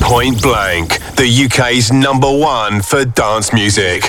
Point Blank, the UK's number one for dance music.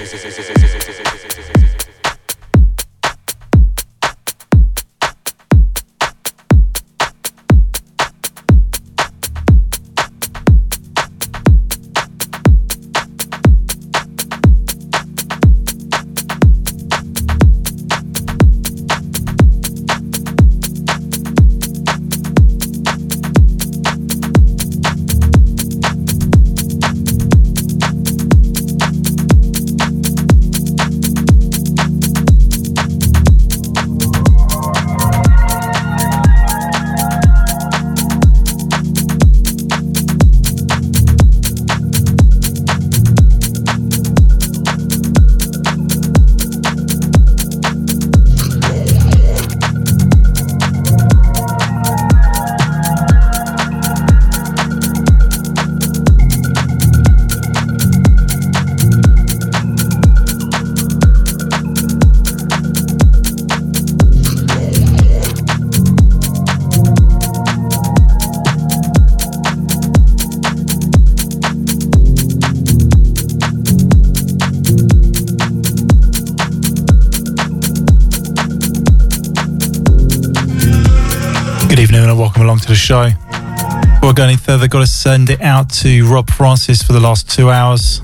Show. Before we go any further, got to send it out to Rob Francis for the last two hours.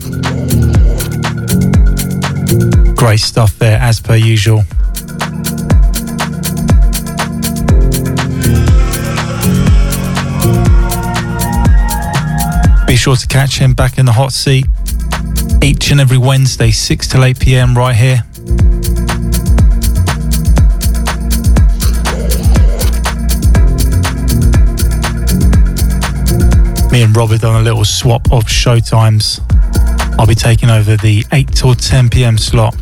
Great stuff there, as per usual. Be sure to catch him back in the hot seat each and every Wednesday, 6 till 8 pm, right here and Robert done a little swap of show times. I'll be taking over the 8 till 10 pm slot.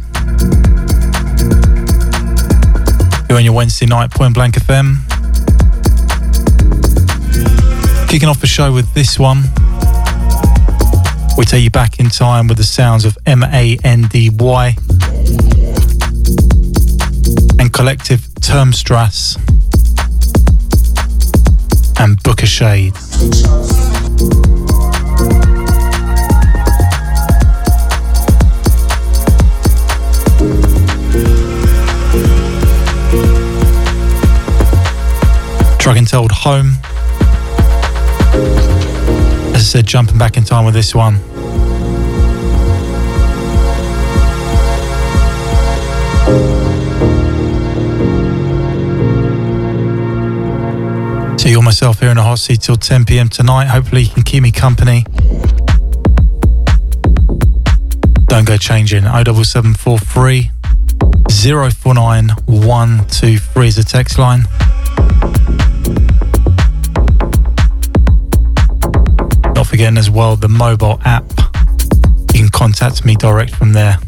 You're on your Wednesday night, Point Blank FM. Kicking off the show with this one. We take you back in time with the sounds of M A N D Y and collective Termstrasse and Booka Shade. Truck told home. As I said, jumping back in time with this one. See you myself here in the hot seat till 10 pm tonight. Hopefully, you can keep me company. Don't go changing. 07743 049 123 is the text line. Forgetting as well the mobile app. You can contact me direct from there.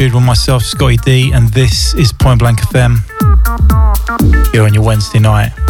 With myself, Scottie D, and this is Point Blank FM. Here on your Wednesday night.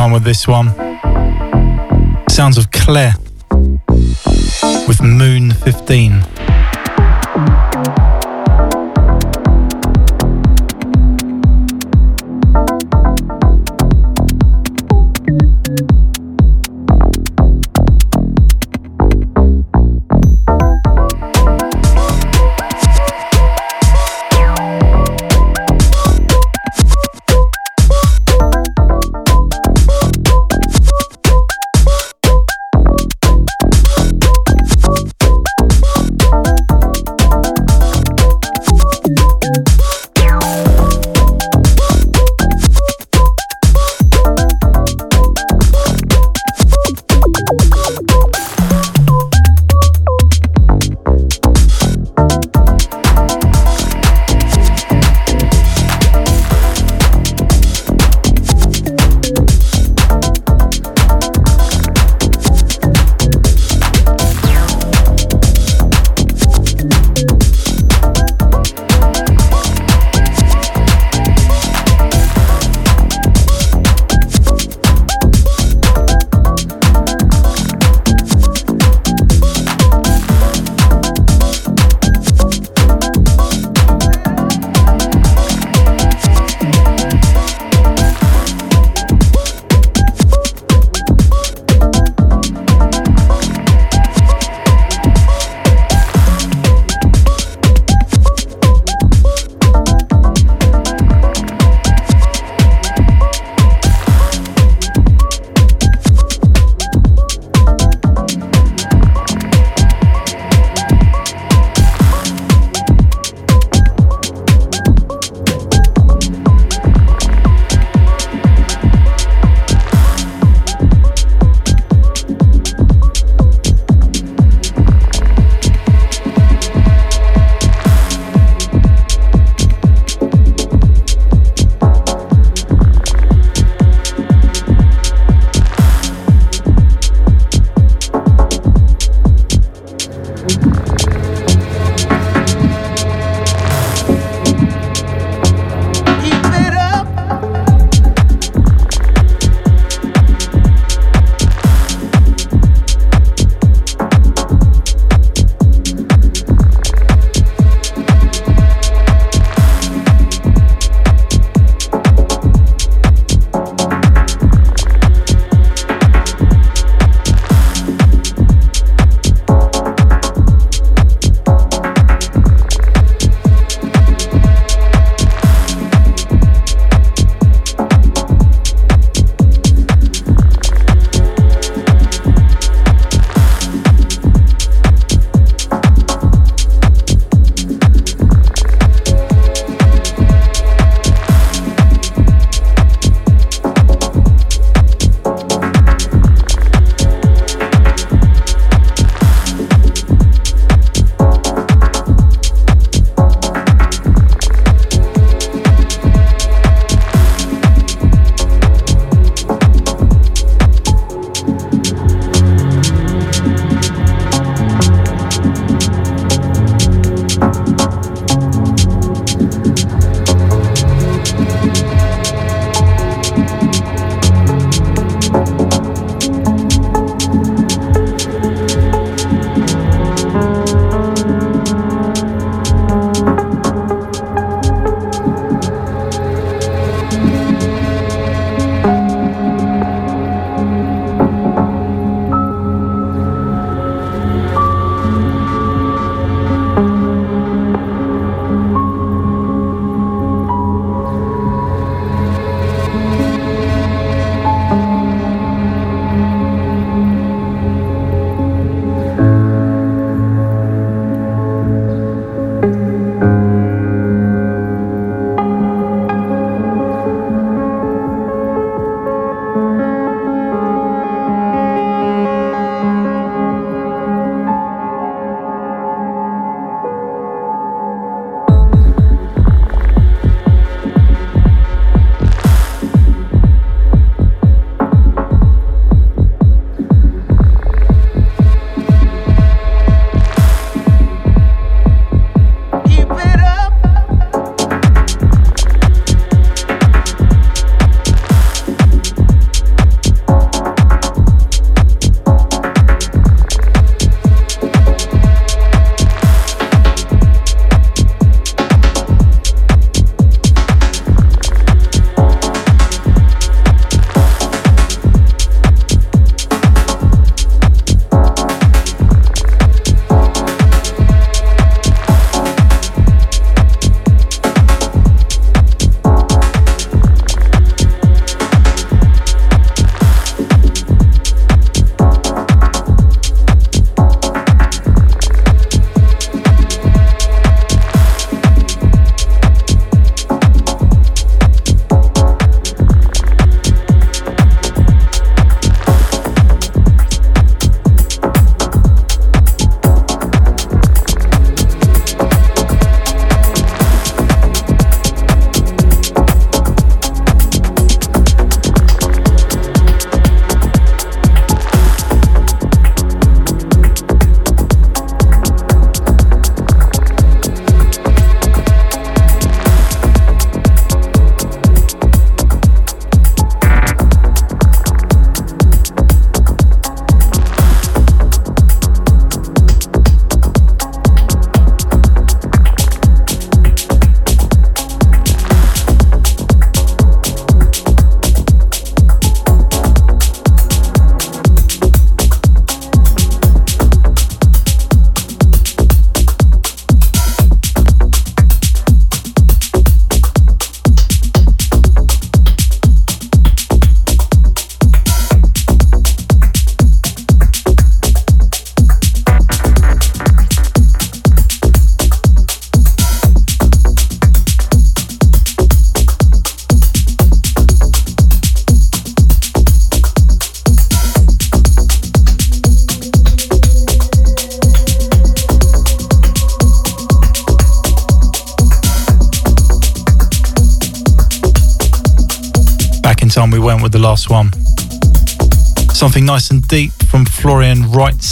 Time with this one.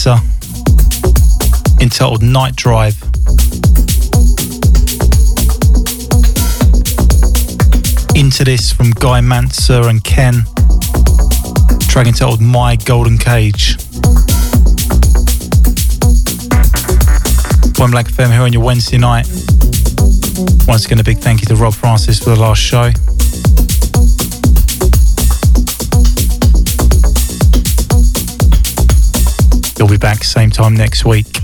Reitzer entitled Night Drive. Into this from Guy Mantzur and Ken, track entitled My Golden Cage. Point Blank FM here on your Wednesday night. Once again, a big thank you to Rob Francis for the last show. Back same time next week.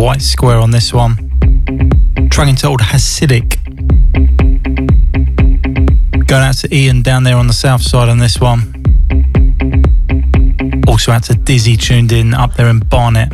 White Square on this one. Track entitled Hasidic. Going out to Ian down there on the south side on this one. Also out to Dizzy tuned in up there in Barnet.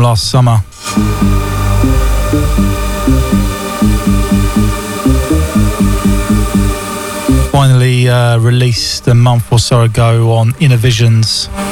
Last summer. Finally uh, released a month or so ago on Innervisions. Love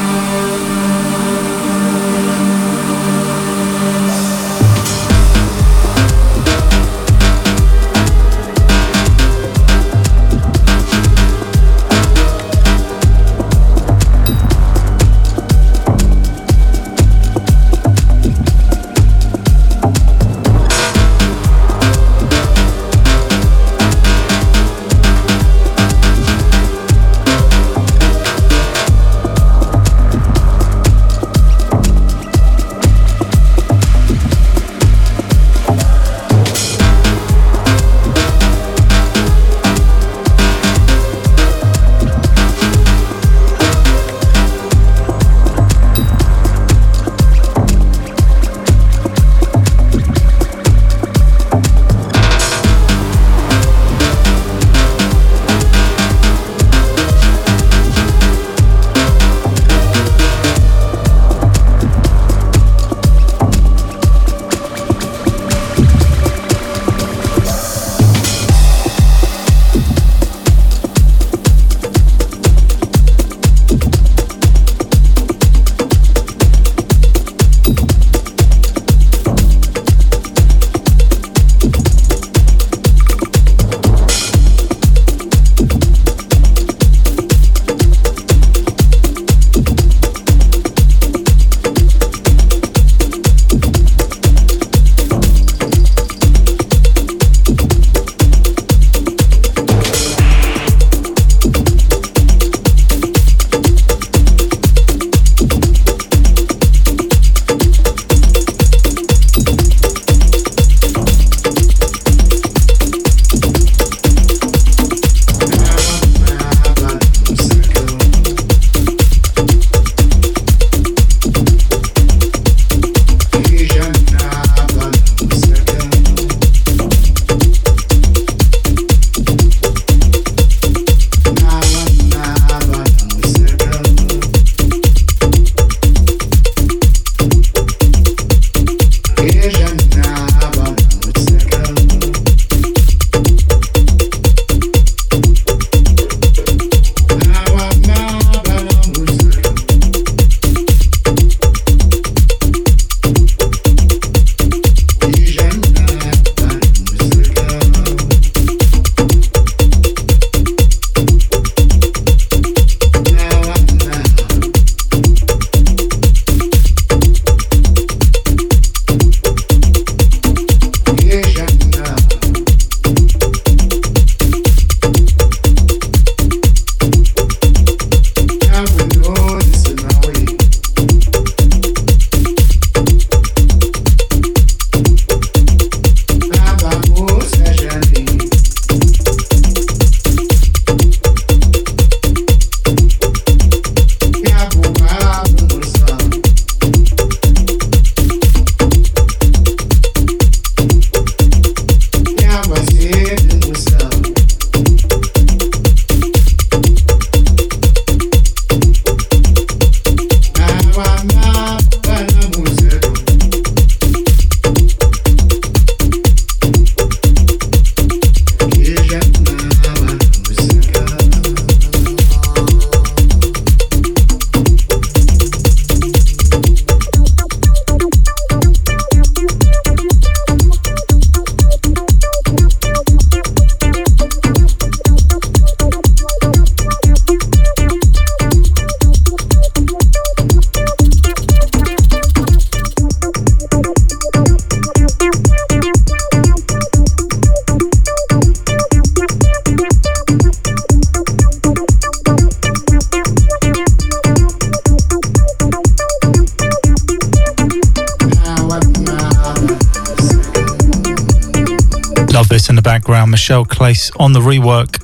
On the rework.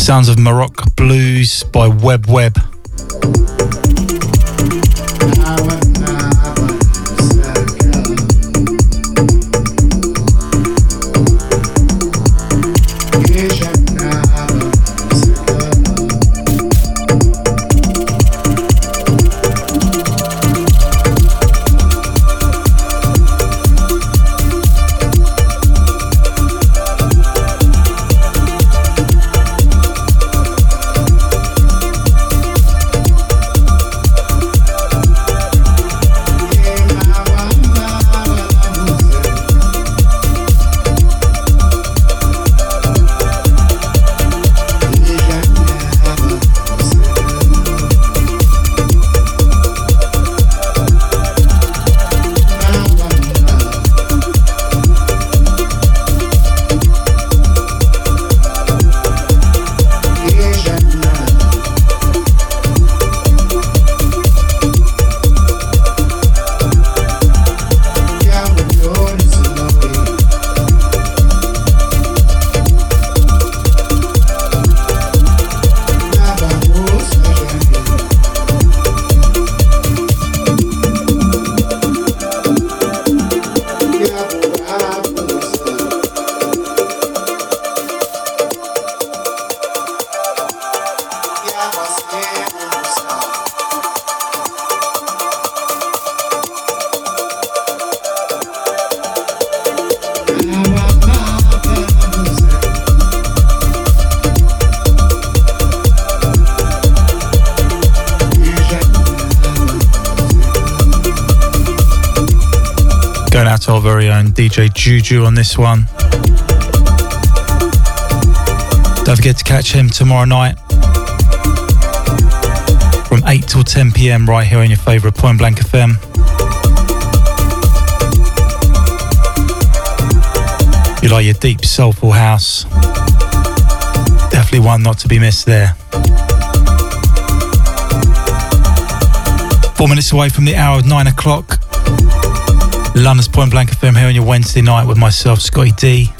Sounds of Morocco Blues by Web Web. Juju on this one. Don't forget to catch him tomorrow night from 8 till 10 pm right here on your favourite Point Blank FM. You like your deep soulful house? Definitely one not to be missed there. Four minutes away from the hour of nine o'clock. London's Point Blank FM here on your Wednesday night with myself, Scottie D.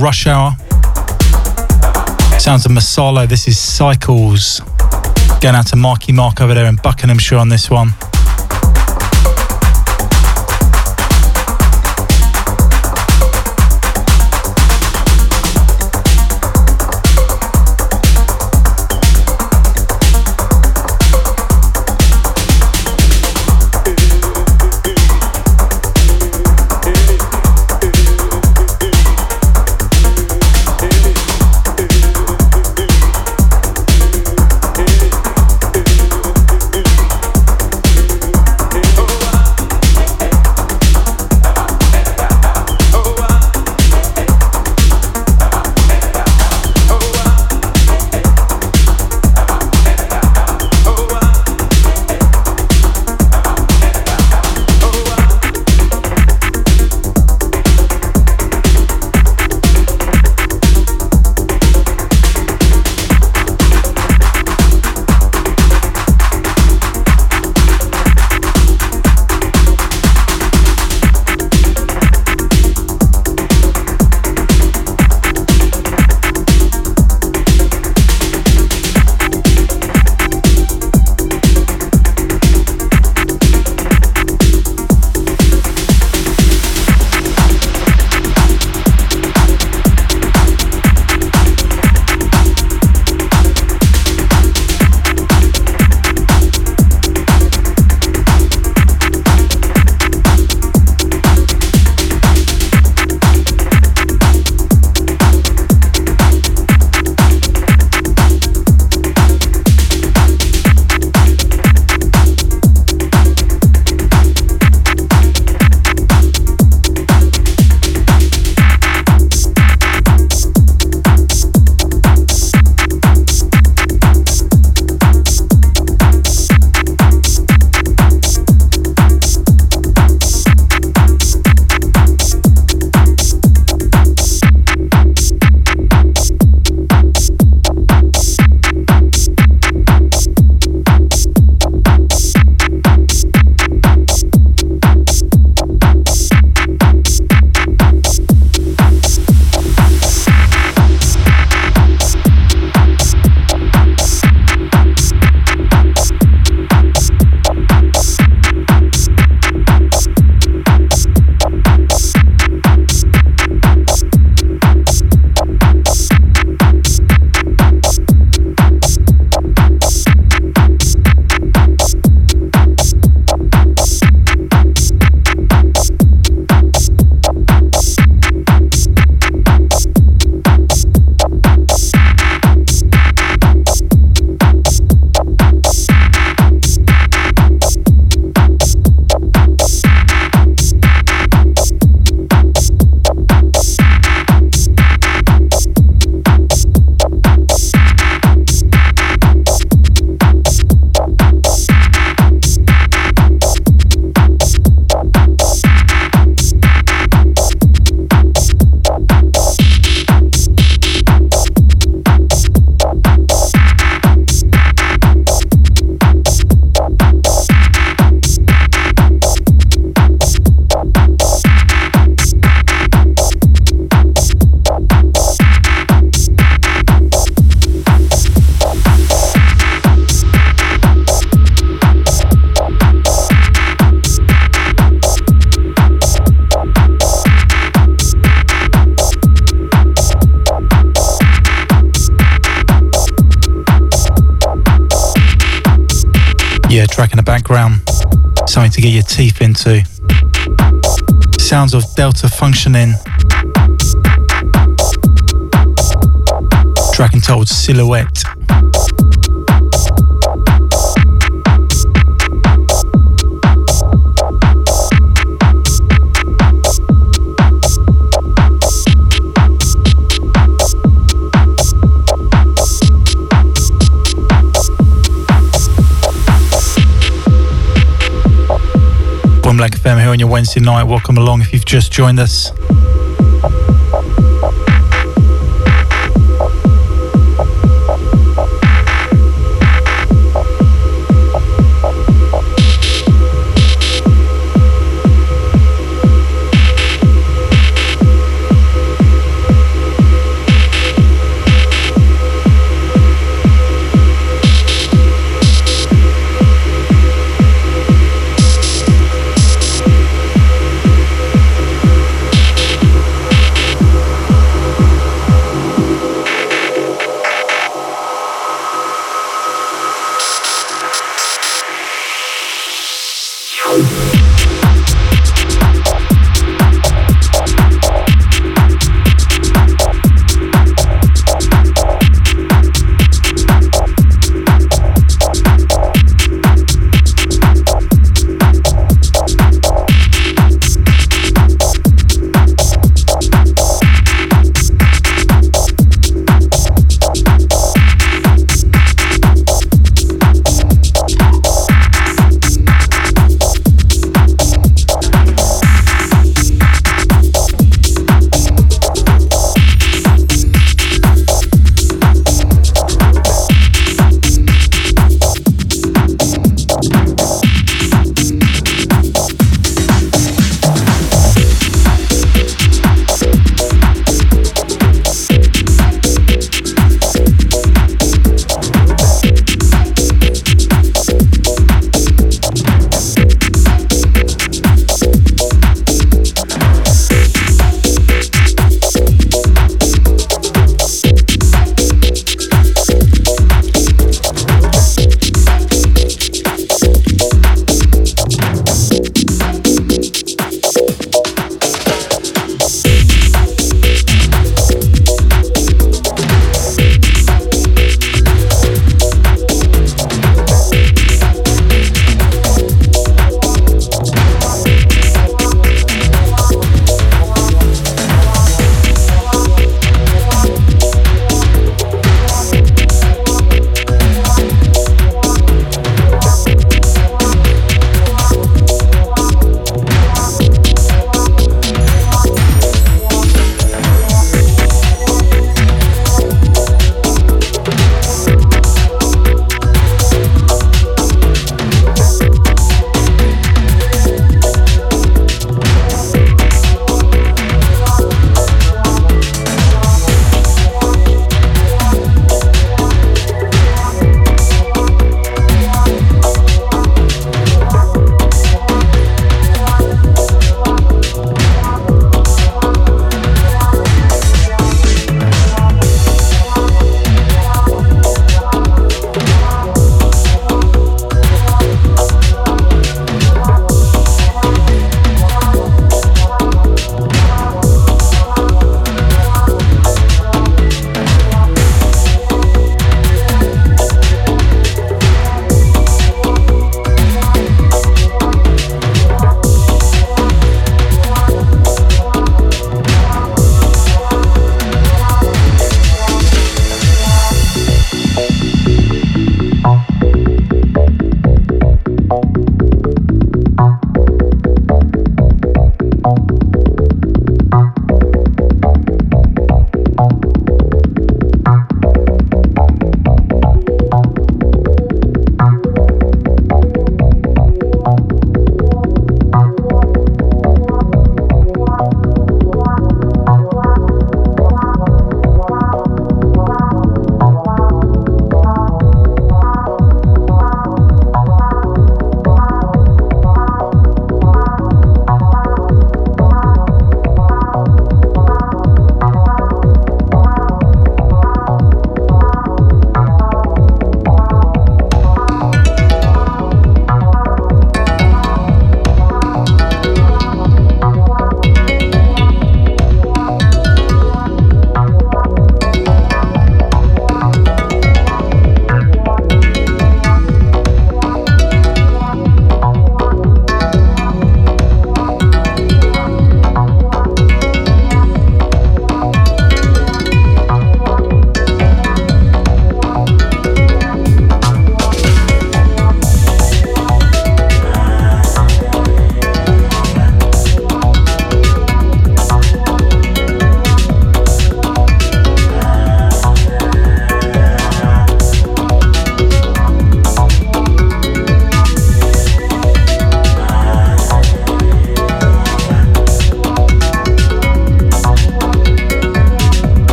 Rush Hour. Sounds of Masala. This is Cycles. Going out to Marky Mark over there in Buckinghamshire on this one. Functioning. Track entitled Silhouette. Blank FM here on your Wednesday night. Welcome along if you've just joined us.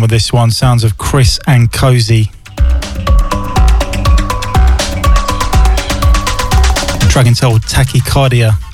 With this one. Sounds of Chris and Cosey. Track entitled Tachycardia.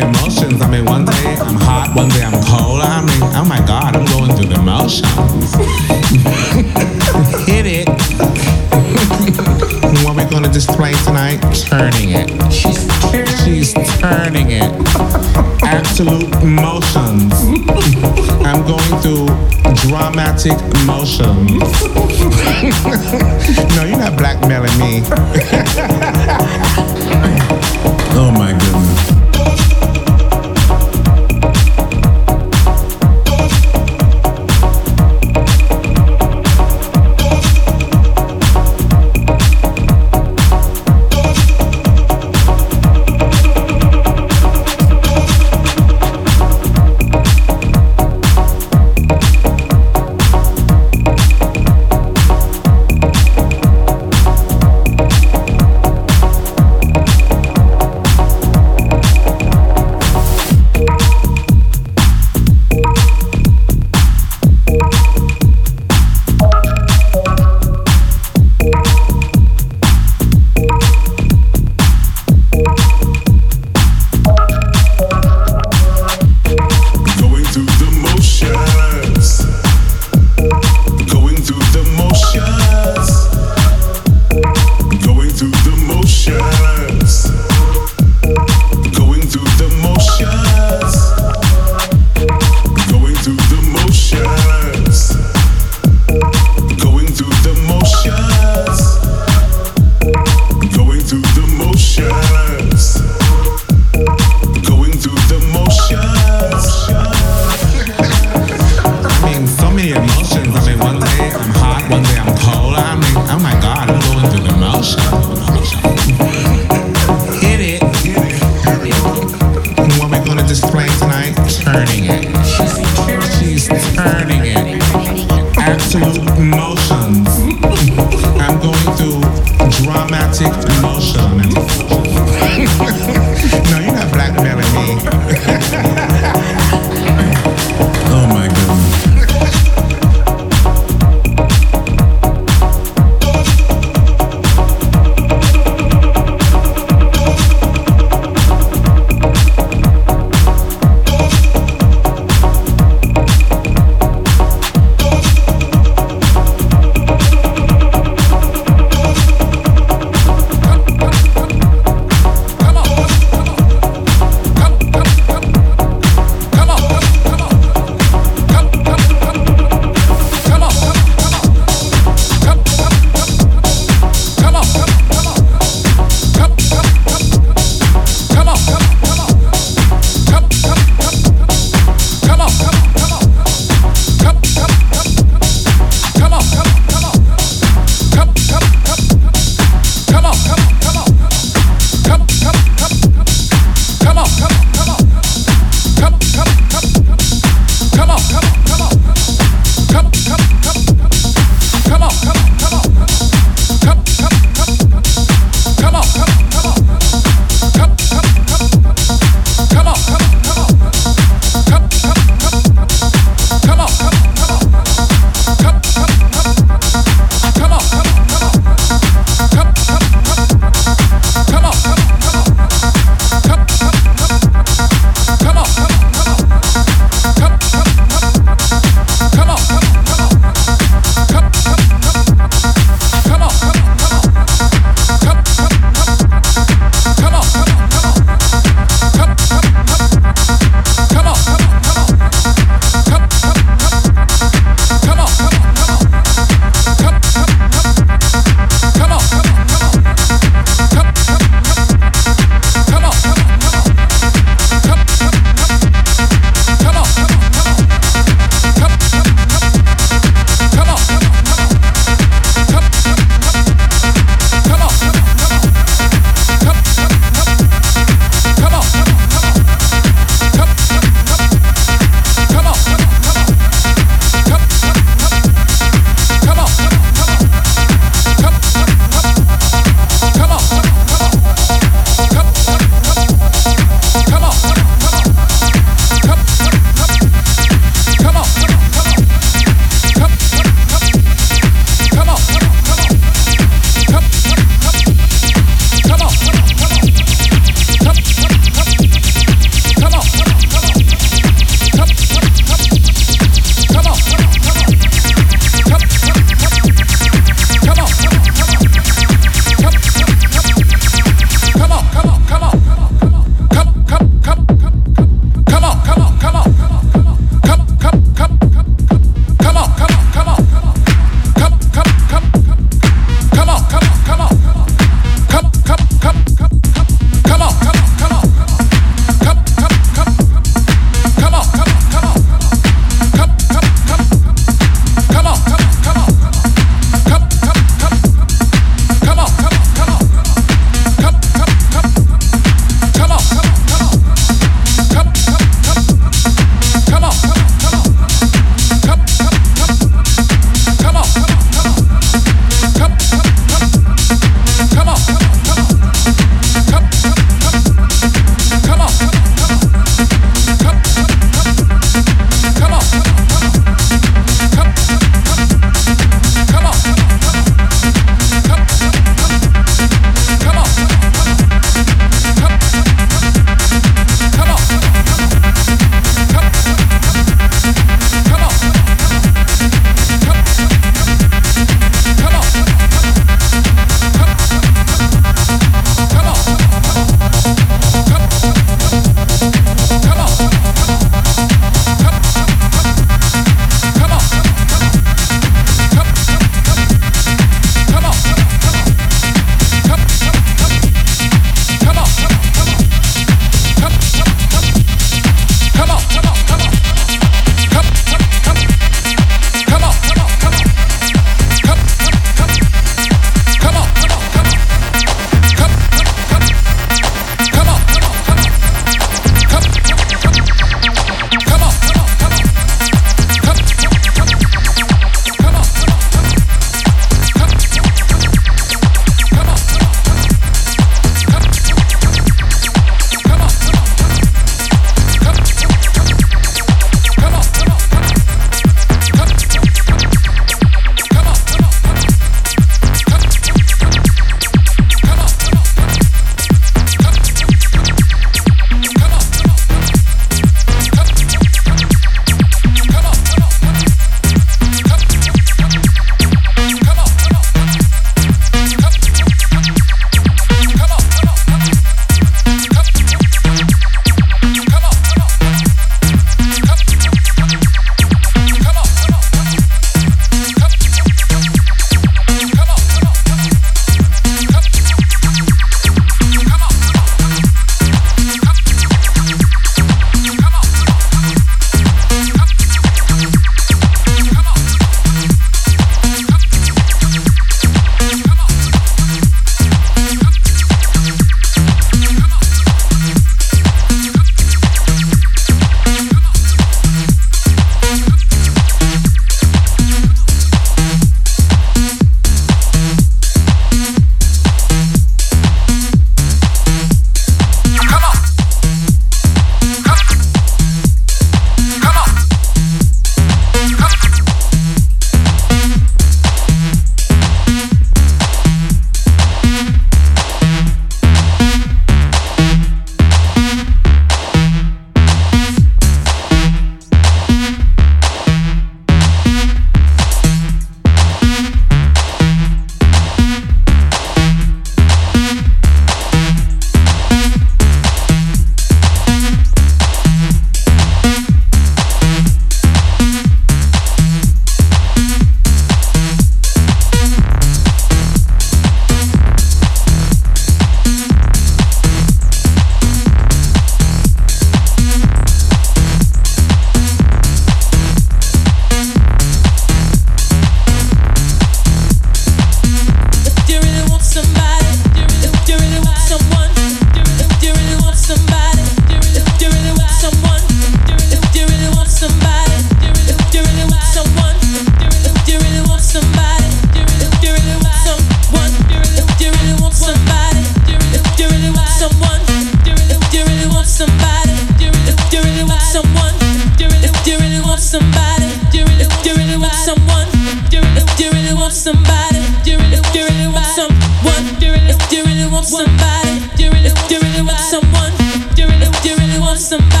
somebody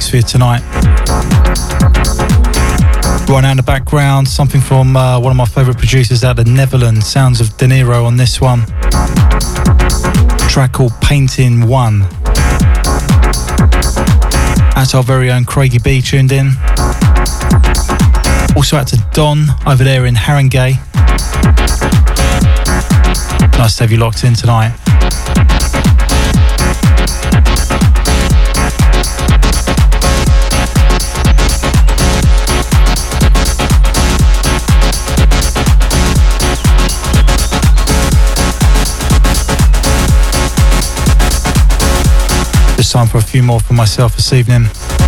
mix for you tonight. Right now in the background, something from uh, one of my favourite producers out of the Netherlands, Sounds of De Niro on this one. A track called Painting One. At our very own Craigie B tuned in. Also out to Don over there in Haringey. Nice to have you locked in tonight. for a few more for myself this evening.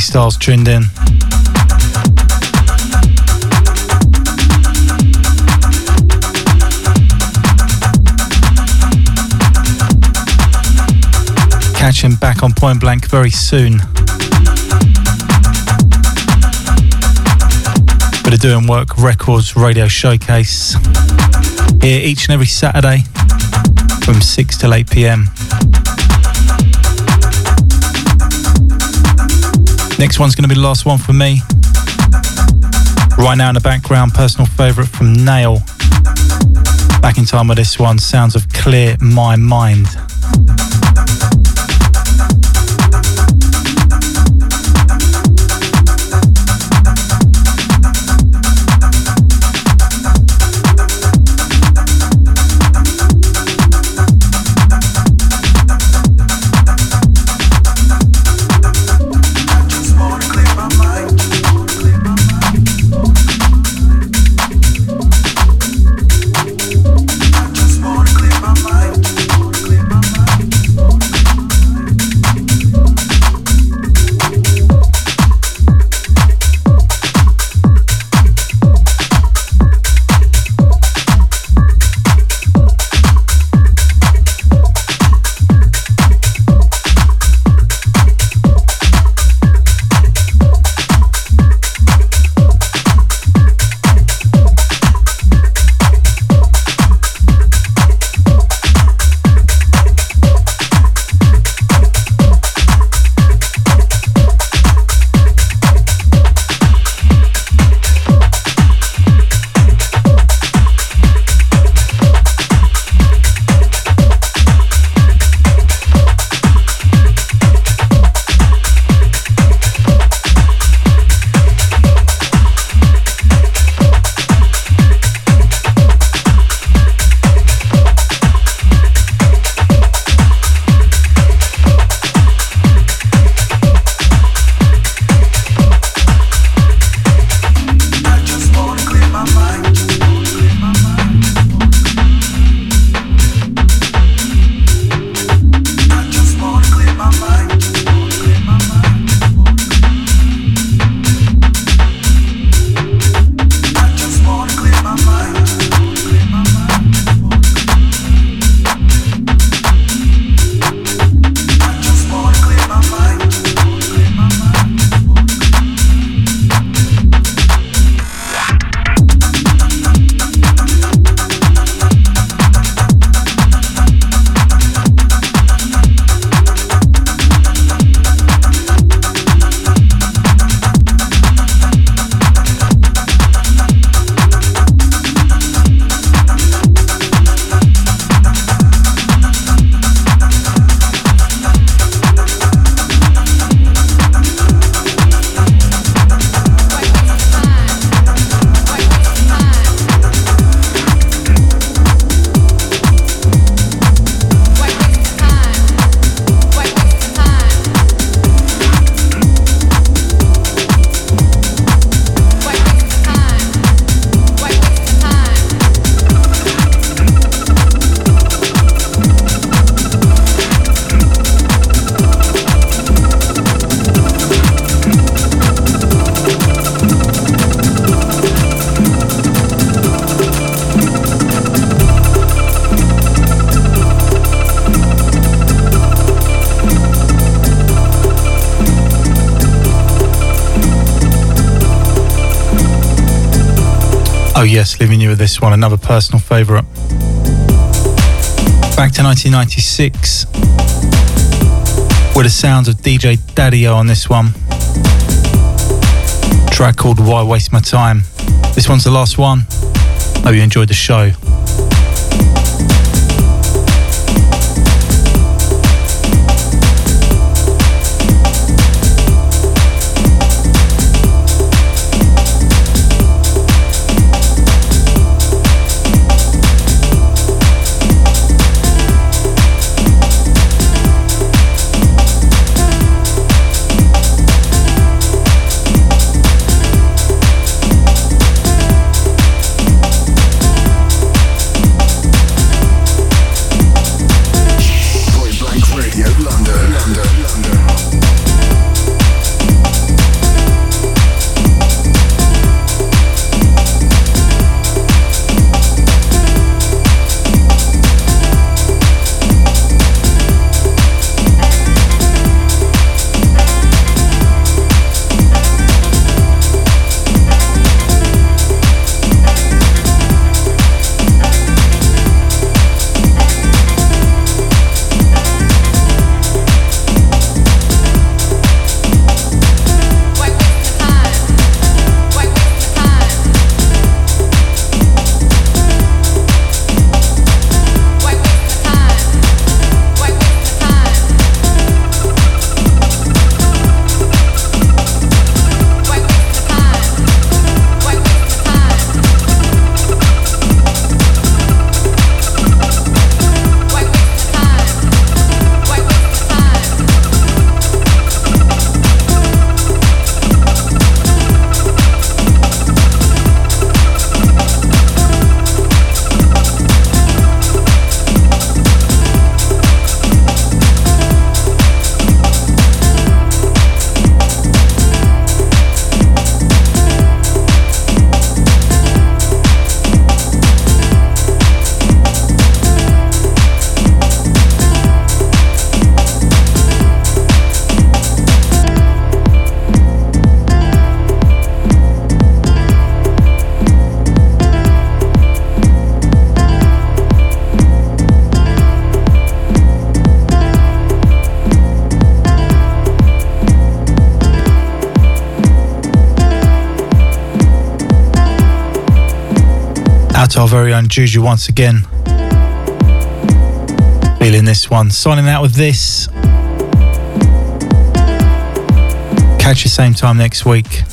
Styles tuned in. Catch him back on Point Blank very soon. Bit of Doing Work Records radio showcase here each and every Saturday from 6 till 8 pm. Next one's going to be the last one for me. Right now in the background, personal favourite from Nail. Back in time with this one, sounds of Clear My Mind. One, another personal favourite. Back to 1996, with the sounds of DJ Daddy-O on this one. track called Why Waste My Time. This one's the last one. Hope you enjoyed the show. Own Juju once again. Feeling this one. Signing out with this. Catch you same time next week.